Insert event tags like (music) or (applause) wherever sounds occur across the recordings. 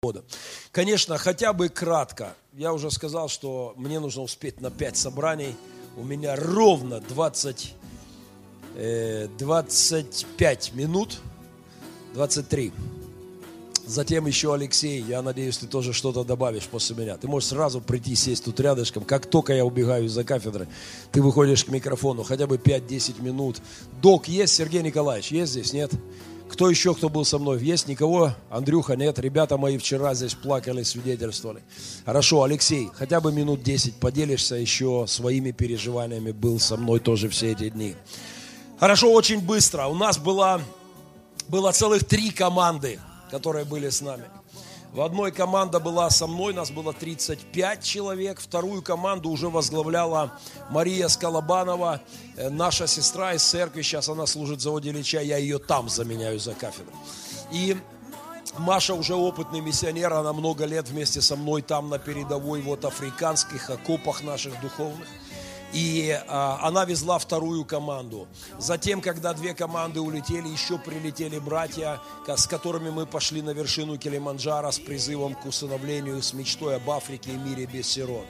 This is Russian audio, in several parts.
года. Конечно, хотя бы кратко. Я уже сказал, что мне нужно успеть на 5 собраний. У меня ровно 20, э, 25 минут, 23. Затем еще Алексей, я надеюсь, ты тоже что-то добавишь после меня. Ты можешь сразу прийти, сесть тут рядышком. Как только я убегаю из-за кафедры, ты выходишь к микрофону, хотя бы 5-10 минут. Док есть, Сергей Николаевич, есть здесь, нет? Кто еще, кто был со мной? Есть никого? Андрюха, нет? Ребята мои вчера здесь плакали, свидетельствовали. Хорошо, Алексей, хотя бы минут 10 поделишься еще своими переживаниями. Был со мной тоже все эти дни. Хорошо, очень быстро. У нас было, было целых три команды которые были с нами. В одной команда была со мной, нас было 35 человек. Вторую команду уже возглавляла Мария Скалабанова, э, наша сестра из церкви. Сейчас она служит заводе Ильича, я ее там заменяю за кафедру. И Маша уже опытный миссионер, она много лет вместе со мной там на передовой, вот африканских окопах наших духовных и а, она везла вторую команду. Затем, когда две команды улетели, еще прилетели братья, с которыми мы пошли на вершину Килиманджаро с призывом к усыновлению, с мечтой об Африке и мире без сирот.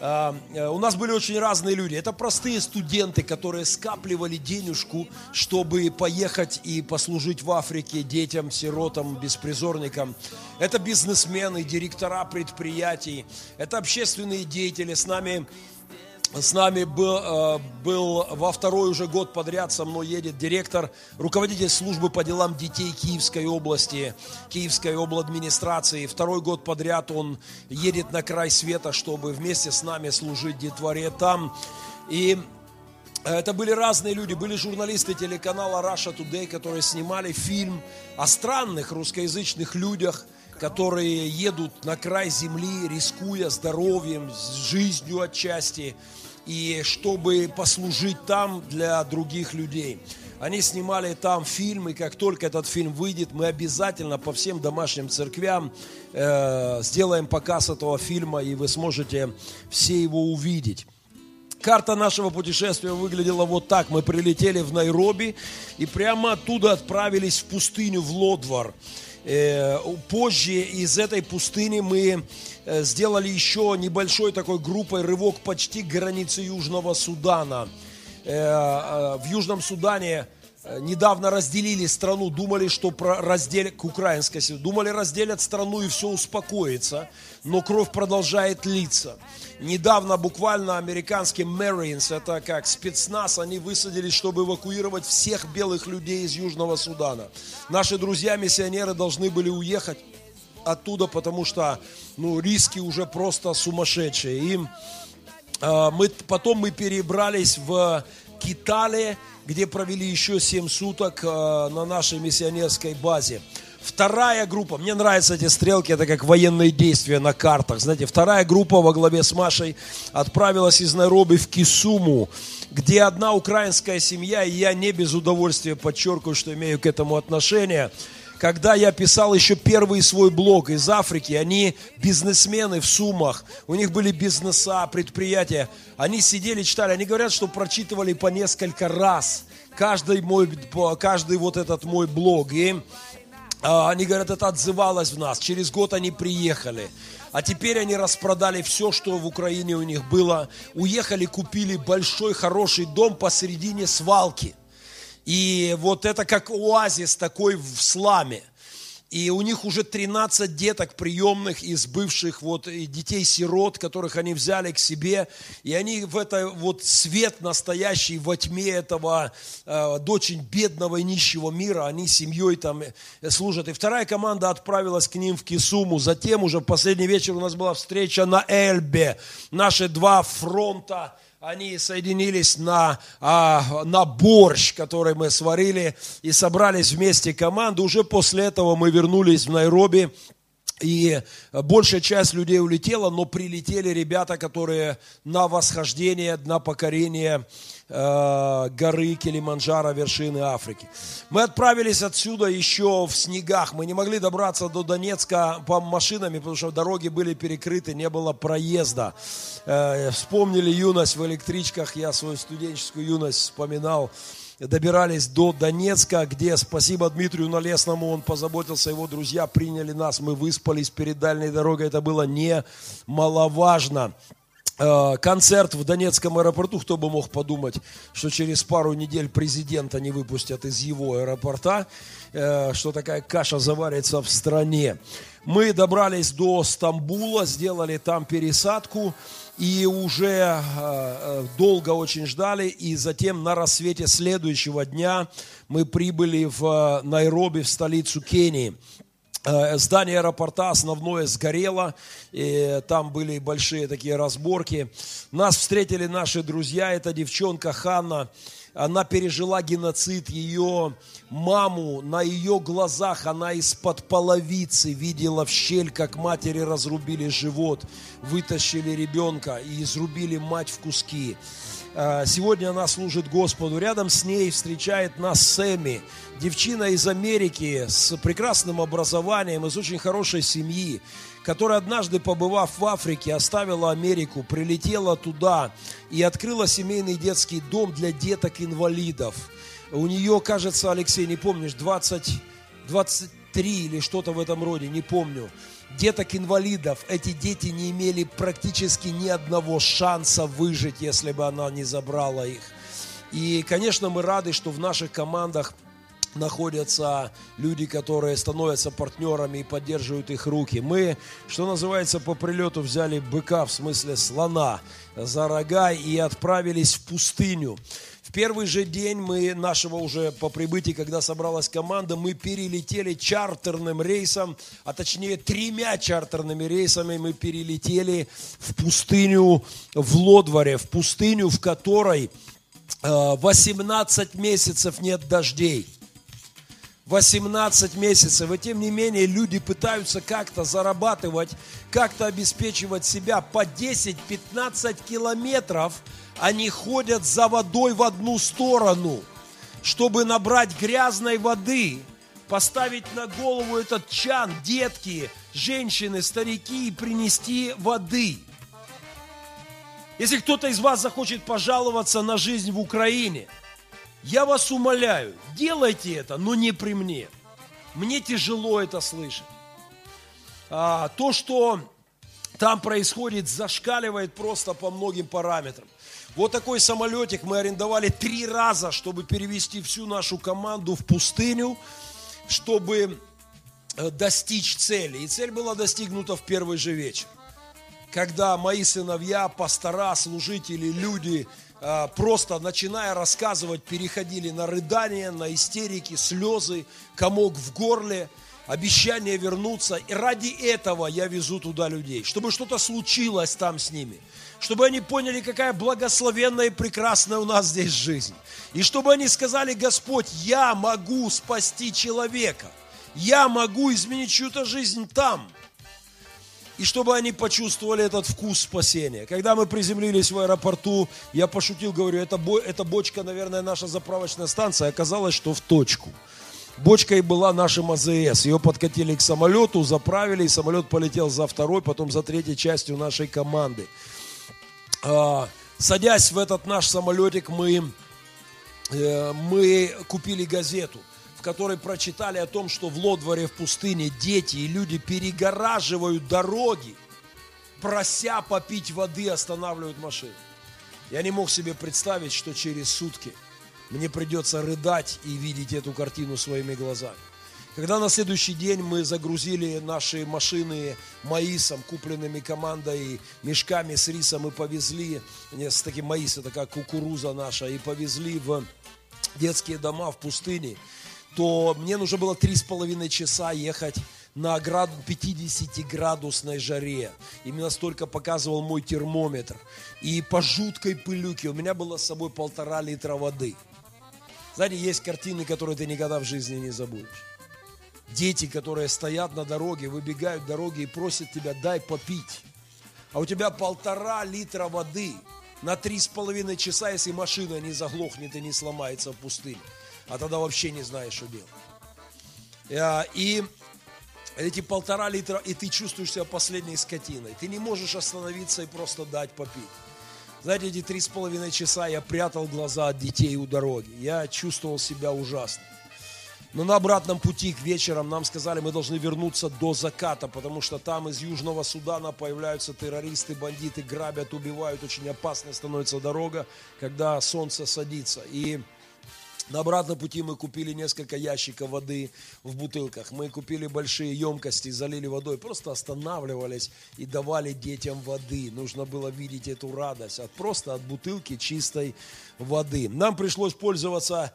А, э, у нас были очень разные люди. Это простые студенты, которые скапливали денежку, чтобы поехать и послужить в Африке детям, сиротам, беспризорникам. Это бизнесмены, директора предприятий, это общественные деятели. С нами с нами был, э, был во второй уже год подряд со мной едет директор, руководитель службы по делам детей Киевской области, Киевской администрации. Второй год подряд он едет на край света, чтобы вместе с нами служить детворе там. И это были разные люди, были журналисты телеканала Russia Today, которые снимали фильм о странных русскоязычных людях, которые едут на край земли, рискуя здоровьем, жизнью отчасти, и чтобы послужить там для других людей. Они снимали там фильм, и как только этот фильм выйдет, мы обязательно по всем домашним церквям э, сделаем показ этого фильма, и вы сможете все его увидеть. Карта нашего путешествия выглядела вот так. Мы прилетели в Найроби и прямо оттуда отправились в пустыню, в Лодвар. Э, позже из этой пустыни мы э, сделали еще небольшой такой группой рывок почти к границе Южного Судана. Э, в Южном Судане недавно разделили страну, думали, что разделят к украинской, думали разделят страну и все успокоится, но кровь продолжает литься. Недавно буквально американский Marines, это как спецназ, они высадились, чтобы эвакуировать всех белых людей из Южного Судана. Наши друзья-миссионеры должны были уехать оттуда, потому что ну, риски уже просто сумасшедшие. И э, мы, потом мы перебрались в Китале, где провели еще 7 суток э, на нашей миссионерской базе. Вторая группа, мне нравятся эти стрелки, это как военные действия на картах. Знаете, вторая группа во главе с Машей отправилась из Найроби в Кисуму, где одна украинская семья, и я не без удовольствия подчеркиваю, что имею к этому отношение, когда я писал еще первый свой блог из Африки, они бизнесмены в Сумах, у них были бизнеса, предприятия, они сидели, читали, они говорят, что прочитывали по несколько раз каждый мой, каждый вот этот мой блог, и а, они говорят, это отзывалось в нас. Через год они приехали. А теперь они распродали все, что в Украине у них было. Уехали, купили большой, хороший дом посередине свалки. И вот это как оазис такой в сламе – и у них уже 13 деток приемных из бывших вот детей-сирот, которых они взяли к себе. И они в это вот свет настоящий во тьме этого э, очень бедного и нищего мира, они семьей там э, служат. И вторая команда отправилась к ним в Кисуму. Затем уже в последний вечер у нас была встреча на Эльбе. Наши два фронта они соединились на, а, на борщ, который мы сварили, и собрались вместе команду. Уже после этого мы вернулись в Найроби, и большая часть людей улетела, но прилетели ребята, которые на восхождение, на покорение э, горы Килиманджаро, вершины Африки. Мы отправились отсюда еще в снегах. Мы не могли добраться до Донецка по машинами, потому что дороги были перекрыты, не было проезда. Э, вспомнили юность в электричках, я свою студенческую юность вспоминал. Добирались до Донецка, где спасибо Дмитрию Налесному, он позаботился, его друзья приняли нас, мы выспались перед дальней дорогой, это было немаловажно. Э, концерт в Донецком аэропорту, кто бы мог подумать, что через пару недель президента не выпустят из его аэропорта, э, что такая каша заварится в стране. Мы добрались до Стамбула, сделали там пересадку и уже э, долго очень ждали, и затем на рассвете следующего дня мы прибыли в Найроби, в столицу Кении. Э, здание аэропорта основное сгорело, и там были большие такие разборки. Нас встретили наши друзья, это девчонка Ханна, она пережила геноцид, ее маму, на ее глазах она из-под половицы видела в щель, как матери разрубили живот, вытащили ребенка и изрубили мать в куски. Э, сегодня она служит Господу. Рядом с ней встречает нас Сэмми, девчина из Америки с прекрасным образованием, из очень хорошей семьи, которая однажды, побывав в Африке, оставила Америку, прилетела туда и открыла семейный детский дом для деток-инвалидов. У нее, кажется, Алексей, не помнишь, 20, 23 или что-то в этом роде, не помню деток-инвалидов, эти дети не имели практически ни одного шанса выжить, если бы она не забрала их. И, конечно, мы рады, что в наших командах находятся люди, которые становятся партнерами и поддерживают их руки. Мы, что называется, по прилету взяли быка, в смысле слона, за рога и отправились в пустыню первый же день мы нашего уже по прибытии, когда собралась команда, мы перелетели чартерным рейсом, а точнее тремя чартерными рейсами мы перелетели в пустыню в Лодваре, в пустыню, в которой 18 э, месяцев нет дождей. 18 месяцев. И тем не менее люди пытаются как-то зарабатывать, как-то обеспечивать себя по 10-15 километров – они ходят за водой в одну сторону, чтобы набрать грязной воды, поставить на голову этот чан, детки, женщины, старики и принести воды. Если кто-то из вас захочет пожаловаться на жизнь в Украине, я вас умоляю, делайте это, но не при мне. Мне тяжело это слышать. А, то, что там происходит, зашкаливает просто по многим параметрам. Вот такой самолетик мы арендовали три раза, чтобы перевести всю нашу команду в пустыню, чтобы э, достичь цели. И цель была достигнута в первый же вечер. Когда мои сыновья, пастора, служители, люди, э, просто начиная рассказывать, переходили на рыдания, на истерики, слезы, комок в горле, обещание вернуться. И ради этого я везу туда людей, чтобы что-то случилось там с ними – чтобы они поняли, какая благословенная и прекрасная у нас здесь жизнь. И чтобы они сказали, Господь, я могу спасти человека. Я могу изменить чью-то жизнь там. И чтобы они почувствовали этот вкус спасения. Когда мы приземлились в аэропорту, я пошутил, говорю, это, бо, это бочка, наверное, наша заправочная станция. Оказалось, что в точку. Бочкой была наша АЗС. Ее подкатили к самолету, заправили, и самолет полетел за второй, потом за третьей частью нашей команды. А, садясь в этот наш самолетик, мы, э, мы купили газету, в которой прочитали о том, что в Лодворе в пустыне дети и люди перегораживают дороги, прося попить воды, останавливают машины. Я не мог себе представить, что через сутки мне придется рыдать и видеть эту картину своими глазами. Когда на следующий день мы загрузили наши машины маисом, купленными командой, мешками с рисом и повезли, не, с таким маис, это как кукуруза наша, и повезли в детские дома в пустыне, то мне нужно было три с половиной часа ехать на 50-градусной жаре. Именно столько показывал мой термометр. И по жуткой пылюке у меня было с собой полтора литра воды. Знаете, есть картины, которые ты никогда в жизни не забудешь. Дети, которые стоят на дороге, выбегают дороги и просят тебя, дай попить. А у тебя полтора литра воды на три с половиной часа, если машина не заглохнет и не сломается в пустыне. А тогда вообще не знаешь, что делать. А, и эти полтора литра, и ты чувствуешь себя последней скотиной. Ты не можешь остановиться и просто дать попить. Знаете, эти три с половиной часа я прятал глаза от детей у дороги. Я чувствовал себя ужасно. Но на обратном пути к вечерам нам сказали, мы должны вернуться до заката, потому что там из Южного Судана появляются террористы, бандиты, грабят, убивают. Очень опасной становится дорога, когда солнце садится. И на обратном пути мы купили несколько ящиков воды в бутылках. Мы купили большие емкости, залили водой. Просто останавливались и давали детям воды. Нужно было видеть эту радость. От, просто от бутылки чистой воды. Нам пришлось пользоваться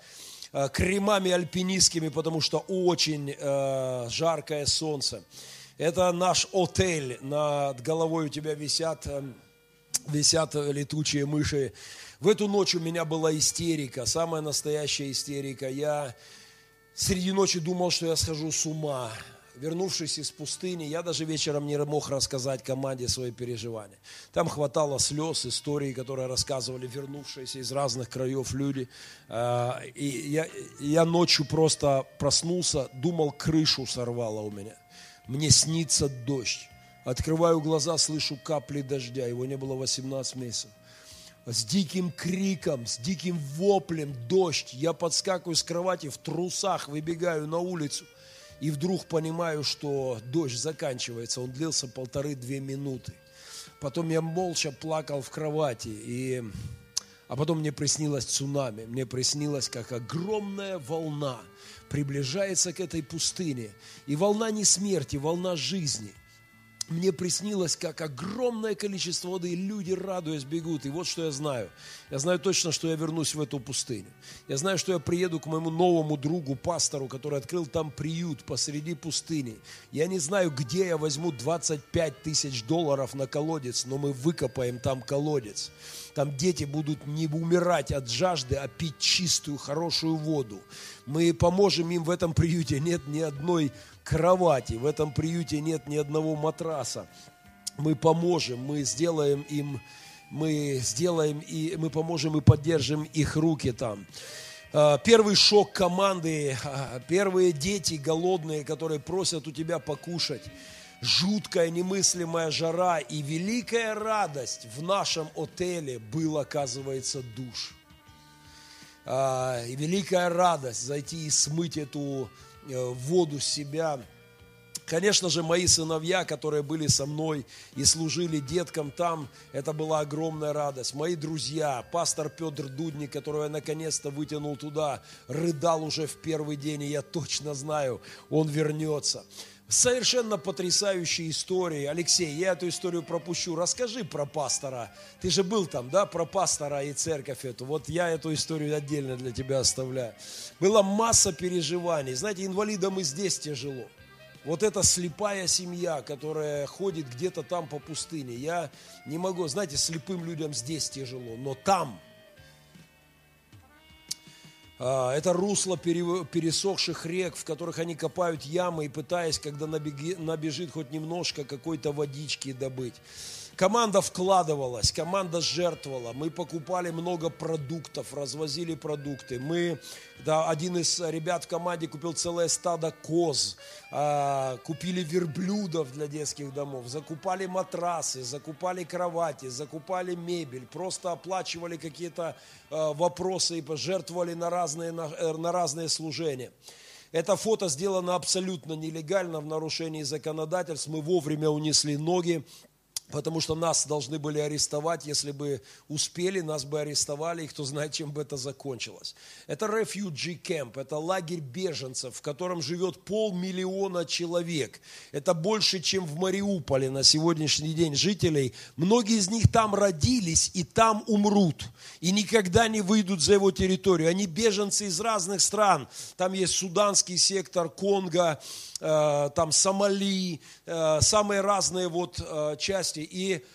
Э, кремами альпинистскими, потому что очень э, жаркое солнце. Это наш отель, над головой у тебя висят, э, висят летучие мыши. В эту ночь у меня была истерика, самая настоящая истерика. Я среди ночи думал, что я схожу с ума вернувшись из пустыни, я даже вечером не мог рассказать команде свои переживания. Там хватало слез, историй, которые рассказывали вернувшиеся из разных краев люди. А, и я, я ночью просто проснулся, думал, крышу сорвало у меня. Мне снится дождь. Открываю глаза, слышу капли дождя. Его не было 18 месяцев с диким криком, с диким воплем, дождь. Я подскакиваю с кровати в трусах, выбегаю на улицу – и вдруг понимаю, что дождь заканчивается. Он длился полторы-две минуты. Потом я молча плакал в кровати. И... А потом мне приснилось цунами. Мне приснилось, как огромная волна приближается к этой пустыне. И волна не смерти, волна жизни мне приснилось, как огромное количество воды, и люди, радуясь, бегут. И вот что я знаю. Я знаю точно, что я вернусь в эту пустыню. Я знаю, что я приеду к моему новому другу, пастору, который открыл там приют посреди пустыни. Я не знаю, где я возьму 25 тысяч долларов на колодец, но мы выкопаем там колодец. Там дети будут не умирать от жажды, а пить чистую, хорошую воду. Мы поможем им в этом приюте. Нет ни одной кровати, в этом приюте нет ни одного матраса. Мы поможем, мы сделаем им, мы сделаем и мы поможем и поддержим их руки там. А, первый шок команды, а, первые дети голодные, которые просят у тебя покушать жуткая немыслимая жара и великая радость в нашем отеле был, оказывается, душ. А, и великая радость зайти и смыть эту Э, воду себя. Конечно же, мои сыновья, которые были со мной и служили деткам там, это была огромная радость. Мои друзья, пастор Петр Дудник, которого я наконец-то вытянул туда, рыдал уже в первый день, и я точно знаю, он вернется. Совершенно потрясающие истории. Алексей, я эту историю пропущу. Расскажи про пастора. Ты же был там, да, про пастора и церковь эту. Вот я эту историю отдельно для тебя оставляю. Была масса переживаний. Знаете, инвалидам и здесь тяжело. Вот эта слепая семья, которая ходит где-то там по пустыне. Я не могу, знаете, слепым людям здесь тяжело, но там – это русло пересохших рек, в которых они копают ямы и пытаясь, когда набежит хоть немножко какой-то водички добыть. Команда вкладывалась, команда жертвовала. Мы покупали много продуктов, развозили продукты. Мы, да, один из ребят в команде купил целое стадо коз, а, купили верблюдов для детских домов, закупали матрасы, закупали кровати, закупали мебель, просто оплачивали какие-то а, вопросы и пожертвовали на разные, на, э, на разные служения. Это фото сделано абсолютно нелегально, в нарушении законодательств. Мы вовремя унесли ноги, потому что нас должны были арестовать, если бы успели, нас бы арестовали, и кто знает, чем бы это закончилось. Это refugee camp, это лагерь беженцев, в котором живет полмиллиона человек. Это больше, чем в Мариуполе на сегодняшний день жителей. Многие из них там родились и там умрут, и никогда не выйдут за его территорию. Они беженцы из разных стран. Там есть суданский сектор, Конго, Э, там Сомали, э, самые разные вот э, части. И,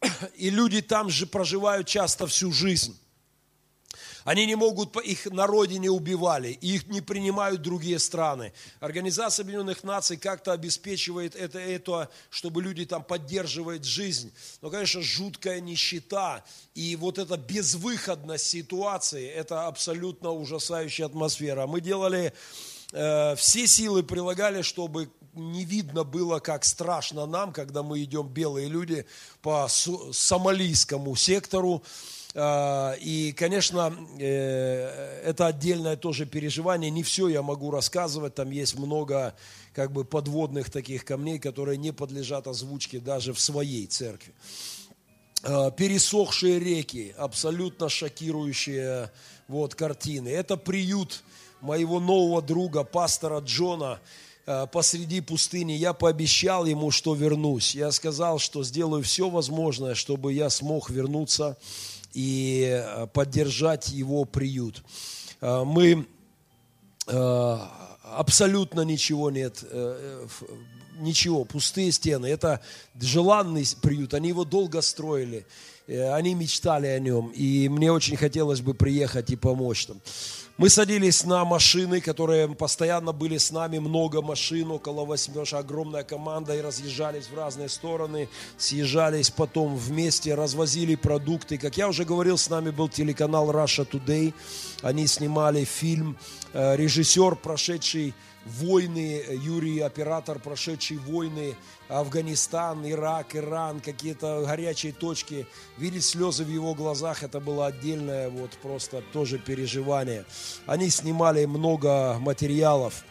(clears throat) и люди там же проживают часто всю жизнь. Они не могут, их на родине убивали, их не принимают другие страны. Организация Объединенных Наций как-то обеспечивает это, это, чтобы люди там поддерживают жизнь. Но, конечно, жуткая нищета и вот эта безвыходность ситуации, это абсолютно ужасающая атмосфера. Мы делали Э, все силы прилагали, чтобы не видно было, как страшно нам, когда мы идем, белые люди, по сомалийскому сектору. А, и, конечно, э, это отдельное тоже переживание. Не все я могу рассказывать. Там есть много как бы подводных таких камней, которые не подлежат озвучке даже в своей церкви. А, пересохшие реки, абсолютно шокирующие вот, картины. Это приют моего нового друга, пастора Джона, посреди пустыни. Я пообещал ему, что вернусь. Я сказал, что сделаю все возможное, чтобы я смог вернуться и э, поддержать его приют. Э, мы э, абсолютно ничего нет, ничего, пустые стены. Это желанный приют, они его долго строили, они мечтали о нем, и мне очень хотелось бы приехать и помочь там. Мы садились на машины, которые постоянно были с нами, много машин, около восьми, огромная команда, и разъезжались в разные стороны, съезжались потом вместе, развозили продукты. Как я уже говорил, с нами был телеканал Russia Today, они снимали фильм, э, режиссер, прошедший войны, Юрий, оператор, прошедший войны, Афганистан, Ирак, Иран, какие-то горячие точки, видеть слезы в его глазах, это было отдельное вот просто тоже переживание. Они снимали много материалов.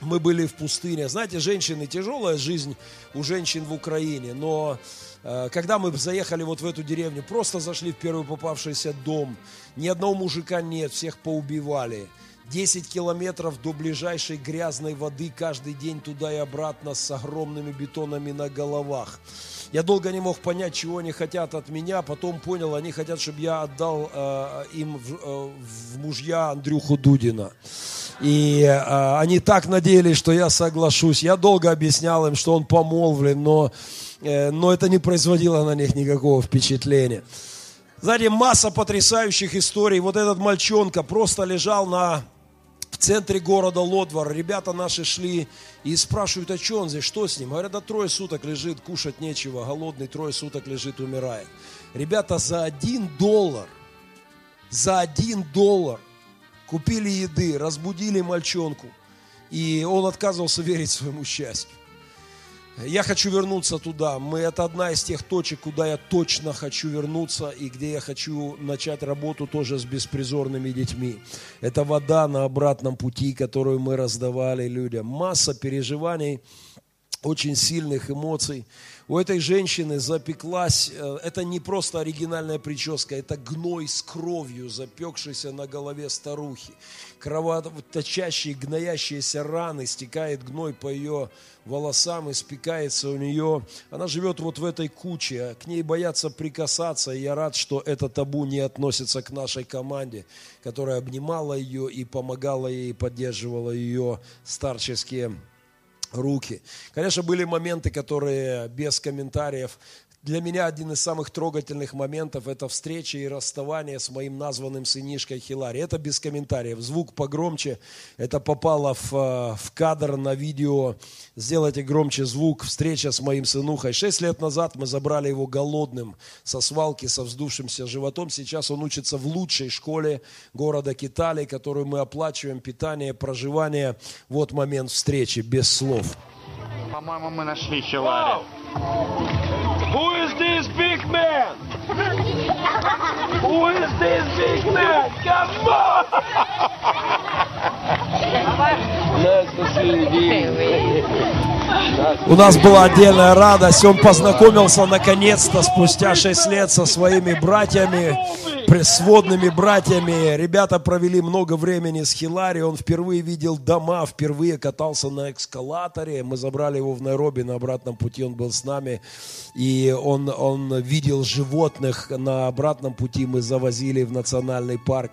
Мы были в пустыне. Знаете, женщины, тяжелая жизнь у женщин в Украине, но э, когда мы заехали вот в эту деревню, просто зашли в первый попавшийся дом, ни одного мужика нет, всех поубивали – 10 километров до ближайшей грязной воды каждый день туда и обратно с огромными бетонами на головах. Я долго не мог понять, чего они хотят от меня, потом понял, они хотят, чтобы я отдал э, им в, э, в мужья Андрюху Дудина. И э, они так надеялись, что я соглашусь. Я долго объяснял им, что он помолвлен, но, э, но это не производило на них никакого впечатления. Знаете, масса потрясающих историй. Вот этот мальчонка просто лежал на центре города Лодвар. Ребята наши шли и спрашивают, а что он здесь, что с ним? Говорят, да трое суток лежит, кушать нечего, голодный, трое суток лежит, умирает. Ребята за один доллар, за один доллар купили еды, разбудили мальчонку, и он отказывался верить своему счастью. Я хочу вернуться туда. Мы, это одна из тех точек, куда я точно хочу вернуться и где я хочу начать работу тоже с беспризорными детьми. Это вода на обратном пути, которую мы раздавали людям. Масса переживаний, очень сильных эмоций. У этой женщины запеклась, э, это не просто оригинальная прическа, это гной с кровью, запекшийся на голове старухи. Кровоточащие, гноящиеся раны, стекает гной по ее волосам, испекается у нее. Она живет вот в этой куче, к ней боятся прикасаться, и я рад, что это табу не относится к нашей команде, которая обнимала ее и помогала ей, поддерживала ее старческие руки. Конечно, были моменты, которые без комментариев. Для меня один из самых трогательных моментов – это встреча и расставание с моим названным сынишкой Хилари. Это без комментариев. Звук погромче. Это попало в, э, в кадр на видео. Сделайте громче звук. Встреча с моим сынухой. Шесть лет назад мы забрали его голодным со свалки, со вздувшимся животом. Сейчас он учится в лучшей школе города Китали, которую мы оплачиваем, питание, проживание. Вот момент встречи, без слов. По-моему, мы нашли Хилари. big man? Who is this big man? Come on! (laughs) Let's see. У нас была отдельная радость. Он познакомился наконец-то спустя 6 лет со своими братьями, сводными братьями. Ребята провели много времени с Хилари. Он впервые видел дома, впервые катался на эскалаторе. Мы забрали его в Найроби на обратном пути. Он был с нами. И он, он видел животных на обратном пути. Мы завозили в национальный парк.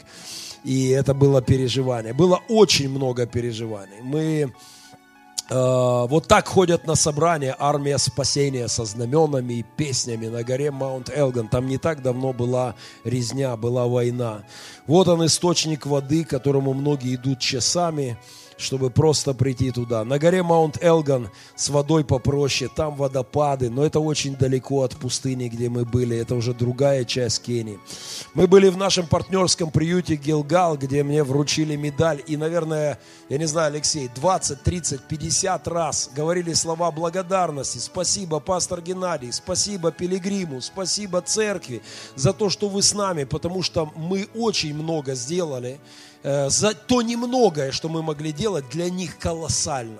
И это было переживание. Было очень много переживаний. Мы вот так ходят на собрания армия спасения со знаменами и песнями на горе Маунт Элган. Там не так давно была резня, была война. Вот он источник воды, к которому многие идут часами. Чтобы просто прийти туда. На горе Маунт Элган с водой попроще, там водопады, но это очень далеко от пустыни, где мы были, это уже другая часть Кении. Мы были в нашем партнерском приюте Гилгал, где мне вручили медаль, и, наверное, я не знаю, Алексей, 20, 30, 50 раз говорили слова благодарности. Спасибо, пастор Геннадий, спасибо Пилигриму, спасибо церкви за то, что вы с нами, потому что мы очень много сделали, за то немногое, что мы могли делать, для них колоссально.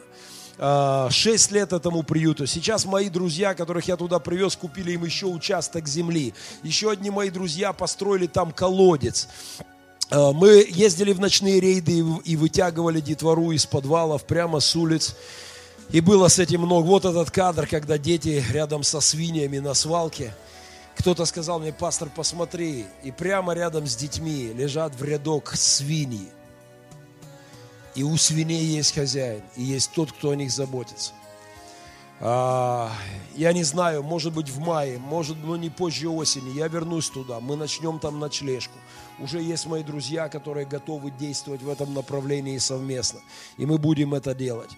Э, шесть лет этому приюту. Сейчас мои друзья, которых я туда привез, купили им еще участок земли. Еще одни мои друзья построили там колодец. Э, мы ездили в ночные рейды и вытягивали детвору из подвалов прямо с улиц. И было с этим много. Вот этот кадр, когда дети рядом со свиньями на свалке – кто-то сказал мне, пастор, посмотри, и прямо рядом с детьми лежат в рядок свиньи. И у свиней есть хозяин, и есть тот, кто о них заботится. А, я не знаю, может быть в мае, может, но не позже осени. Я вернусь туда, мы начнем там ночлежку. Уже есть мои друзья, которые готовы действовать в этом направлении совместно. И мы будем это делать.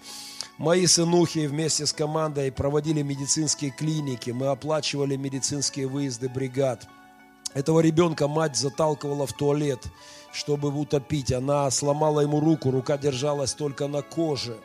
Мои сынухи вместе с командой проводили медицинские клиники, мы оплачивали медицинские выезды бригад. Этого ребенка мать заталкивала в туалет, чтобы утопить. Она сломала ему руку, рука держалась только на коже.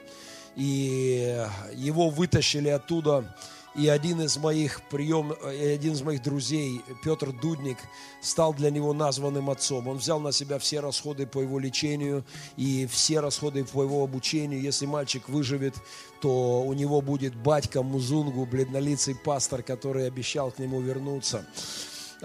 И его вытащили оттуда и один из моих прием, э, один из моих друзей, Петр Дудник, стал для него названным отцом. Он взял на себя все расходы по его лечению и все расходы по его обучению. Если мальчик выживет, то у него будет батька Музунгу, бледнолицый пастор, который обещал к нему вернуться.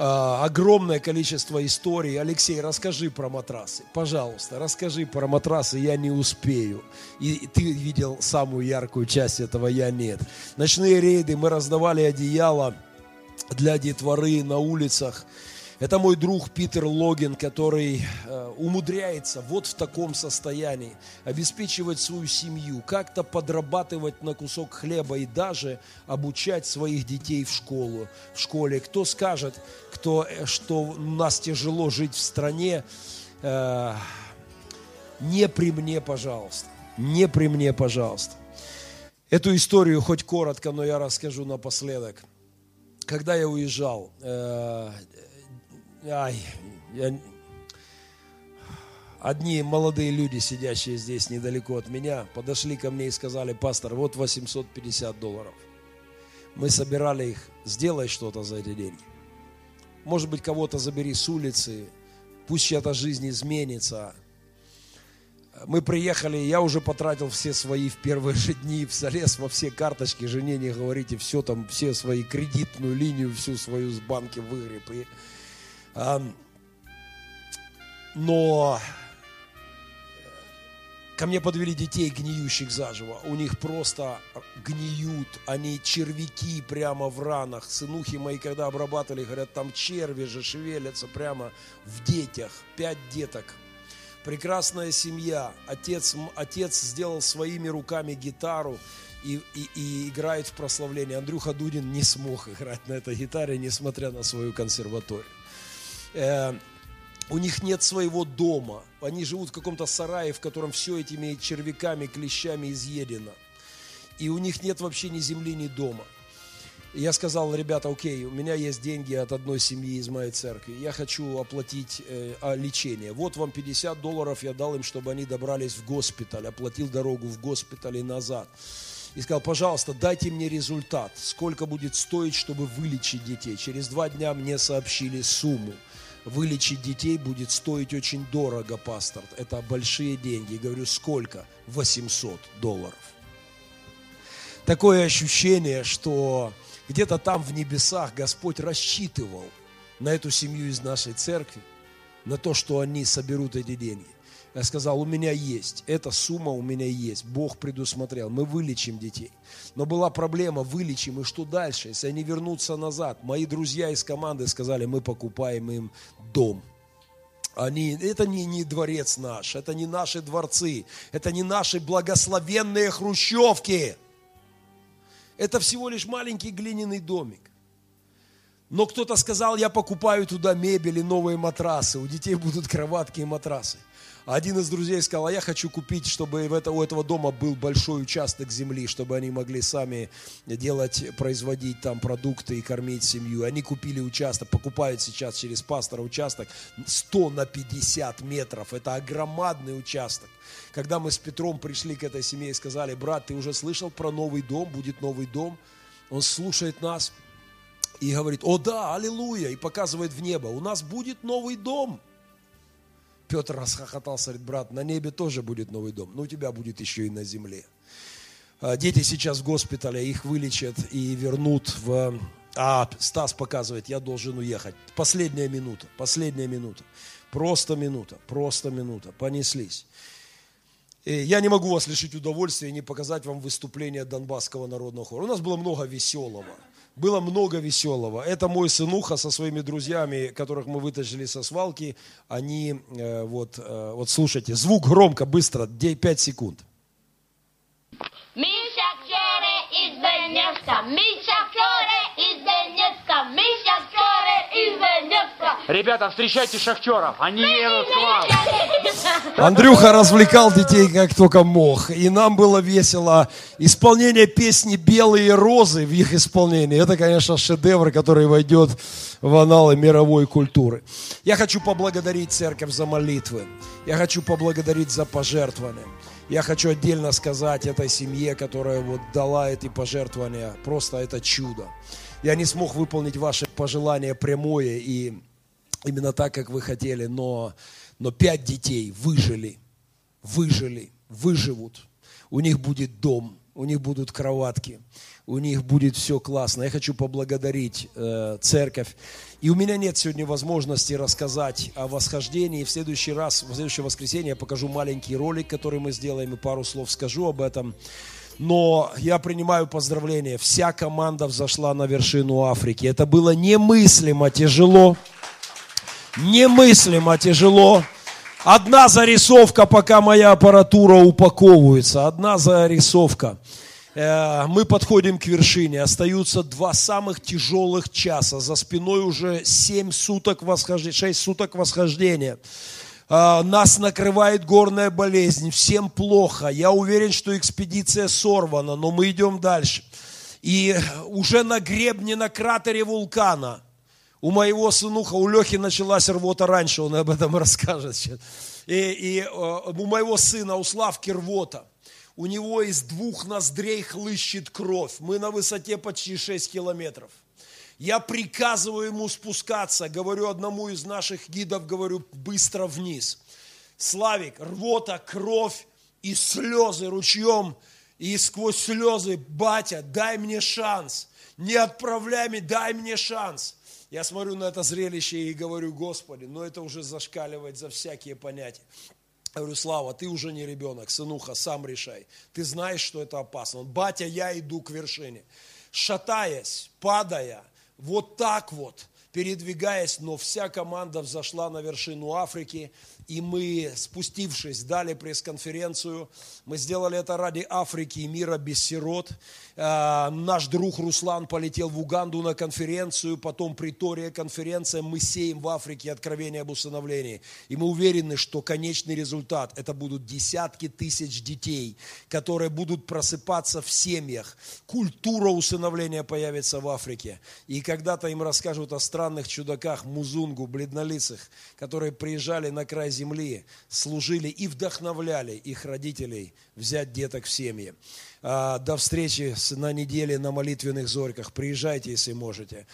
А, огромное количество историй. Алексей, расскажи про матрасы. Пожалуйста, расскажи про матрасы, я не успею. И ты видел самую яркую часть этого, я нет. Ночные рейды, мы раздавали одеяло для детворы на улицах. Это мой друг Питер Логин, который э, умудряется вот в таком состоянии обеспечивать свою семью, как-то подрабатывать на кусок хлеба и даже обучать своих детей в школу. В школе. Кто скажет, кто, э, что у нас тяжело жить в стране, э, не при мне, пожалуйста. Не при мне, пожалуйста. Эту историю хоть коротко, но я расскажу напоследок. Когда я уезжал, Ай, я... Одни молодые люди, сидящие здесь недалеко от меня, подошли ко мне и сказали, пастор, вот 850 долларов. Мы собирали их, сделай что-то за эти деньги. Может быть, кого-то забери с улицы, пусть чья-то жизнь изменится. Мы приехали, я уже потратил все свои в первые же дни, залез во все карточки, жене не говорите, все там, все свои кредитную линию, всю свою с банки выгреб. И но ко мне подвели детей, гниющих заживо. У них просто гниют, они червяки прямо в ранах. Сынухи мои, когда обрабатывали, говорят, там черви же шевелятся прямо в детях. Пять деток. Прекрасная семья. Отец, отец сделал своими руками гитару и, и, и играет в прославление. Андрюха Дудин не смог играть на этой гитаре, несмотря на свою консерваторию э, у них нет своего дома. Они живут в каком-то сарае, в котором все этими червяками, клещами изъедено. И у них нет вообще ни земли, ни дома. И я сказал, ребята, окей, у меня есть деньги от одной семьи из моей церкви. Я хочу оплатить э, лечение. Вот вам 50 долларов я дал им, чтобы они добрались в госпиталь. Оплатил дорогу в госпиталь и назад. И сказал, пожалуйста, дайте мне результат. Сколько будет стоить, чтобы вылечить детей. Через два дня мне сообщили сумму вылечить детей будет стоить очень дорого, пастор. Это большие деньги. Говорю, сколько? 800 долларов. Такое ощущение, что где-то там в небесах Господь рассчитывал на эту семью из нашей церкви, на то, что они соберут эти деньги. Я сказал, у меня есть, эта сумма у меня есть, Бог предусмотрел, мы вылечим детей. Но была проблема, вылечим, и что дальше, если они вернутся назад? Мои друзья из команды сказали, мы покупаем им дом. Они, это не, не дворец наш, это не наши дворцы, это не наши благословенные хрущевки. Это всего лишь маленький глиняный домик. Но кто-то сказал, я покупаю туда мебель и новые матрасы, у детей будут кроватки и матрасы. Один из друзей сказал, а я хочу купить, чтобы в это, у этого дома был большой участок земли, чтобы они могли сами делать, производить там продукты и кормить семью. Они купили участок, покупают сейчас через пастора участок 100 на 50 метров. Это огромадный участок. Когда мы с Петром пришли к этой семье и сказали, брат, ты уже слышал про новый дом, будет новый дом? Он слушает нас и говорит, о да, аллилуйя, и показывает в небо, у нас будет новый дом. Петр расхохотался, говорит, брат, на небе тоже будет новый дом, но у тебя будет еще и на земле. А, дети сейчас в госпитале, их вылечат и вернут в... А Стас показывает, я должен уехать. Последняя минута, последняя минута. Просто минута, просто минута. Понеслись. И я не могу вас лишить удовольствия и не показать вам выступление Донбасского народного хора. У нас было много веселого было много веселого. Это мой сынуха со своими друзьями, которых мы вытащили со свалки. Они, э, вот, э, вот слушайте, звук громко, быстро, 5 секунд. Миша Кёре из Ребята, встречайте шахтеров, они едут к вам. (laughs) Андрюха развлекал детей как только мог. И нам было весело. Исполнение песни «Белые розы» в их исполнении. Это, конечно, шедевр, который войдет в аналы мировой культуры. Я хочу поблагодарить церковь за молитвы. Я хочу поблагодарить за пожертвования. Я хочу отдельно сказать этой семье, которая вот дала эти пожертвования. Просто это чудо. Я не смог выполнить ваше пожелание прямое и именно так, как вы хотели, но, но пять детей выжили, выжили, выживут. У них будет дом, у них будут кроватки, у них будет все классно. Я хочу поблагодарить э, церковь. И у меня нет сегодня возможности рассказать о восхождении. В следующий раз, в следующее воскресенье я покажу маленький ролик, который мы сделаем, и пару слов скажу об этом. Но я принимаю поздравления. Вся команда взошла на вершину Африки. Это было немыслимо тяжело. Немыслимо тяжело. Одна зарисовка, пока моя аппаратура упаковывается. Одна зарисовка. Э, мы подходим к вершине. Остаются два самых тяжелых часа. За спиной уже 7 суток восхождения, 6 суток восхождения. Нас накрывает горная болезнь. Всем плохо. Я уверен, что экспедиция сорвана, но мы идем дальше. И уже на гребне, на кратере вулкана – у моего сынуха, у Лехи началась рвота раньше, он об этом (laughs) расскажет сейчас. И, и у моего сына, у Славки рвота. У него из двух ноздрей хлыщет кровь. Мы на высоте почти 6 километров. Я приказываю ему спускаться. Говорю одному из наших гидов, говорю, быстро вниз. Славик, рвота, кровь и слезы ручьем. И сквозь слезы, батя, дай мне шанс. Не отправляй меня, дай мне шанс. Я смотрю на это зрелище и говорю, Господи, но это уже зашкаливает за всякие понятия. Я говорю, Слава, ты уже не ребенок, сынуха, сам решай. Ты знаешь, что это опасно. Батя, я иду к вершине. Шатаясь, падая, вот так вот, передвигаясь, но вся команда взошла на вершину Африки, и мы, спустившись, дали пресс-конференцию. Мы сделали это ради Африки и мира без сирот. А, наш друг Руслан полетел в Уганду на конференцию, потом Притория конференция. Мы сеем в Африке откровение об усыновлении. И мы уверены, что конечный результат – это будут десятки тысяч детей, которые будут просыпаться в семьях. Культура усыновления появится в Африке. И когда-то им расскажут о странных чудаках, музунгу, бледнолицых, которые приезжали на край земли служили и вдохновляли их родителей взять деток в семьи. А, до встречи на неделе на молитвенных зорьках. Приезжайте, если можете.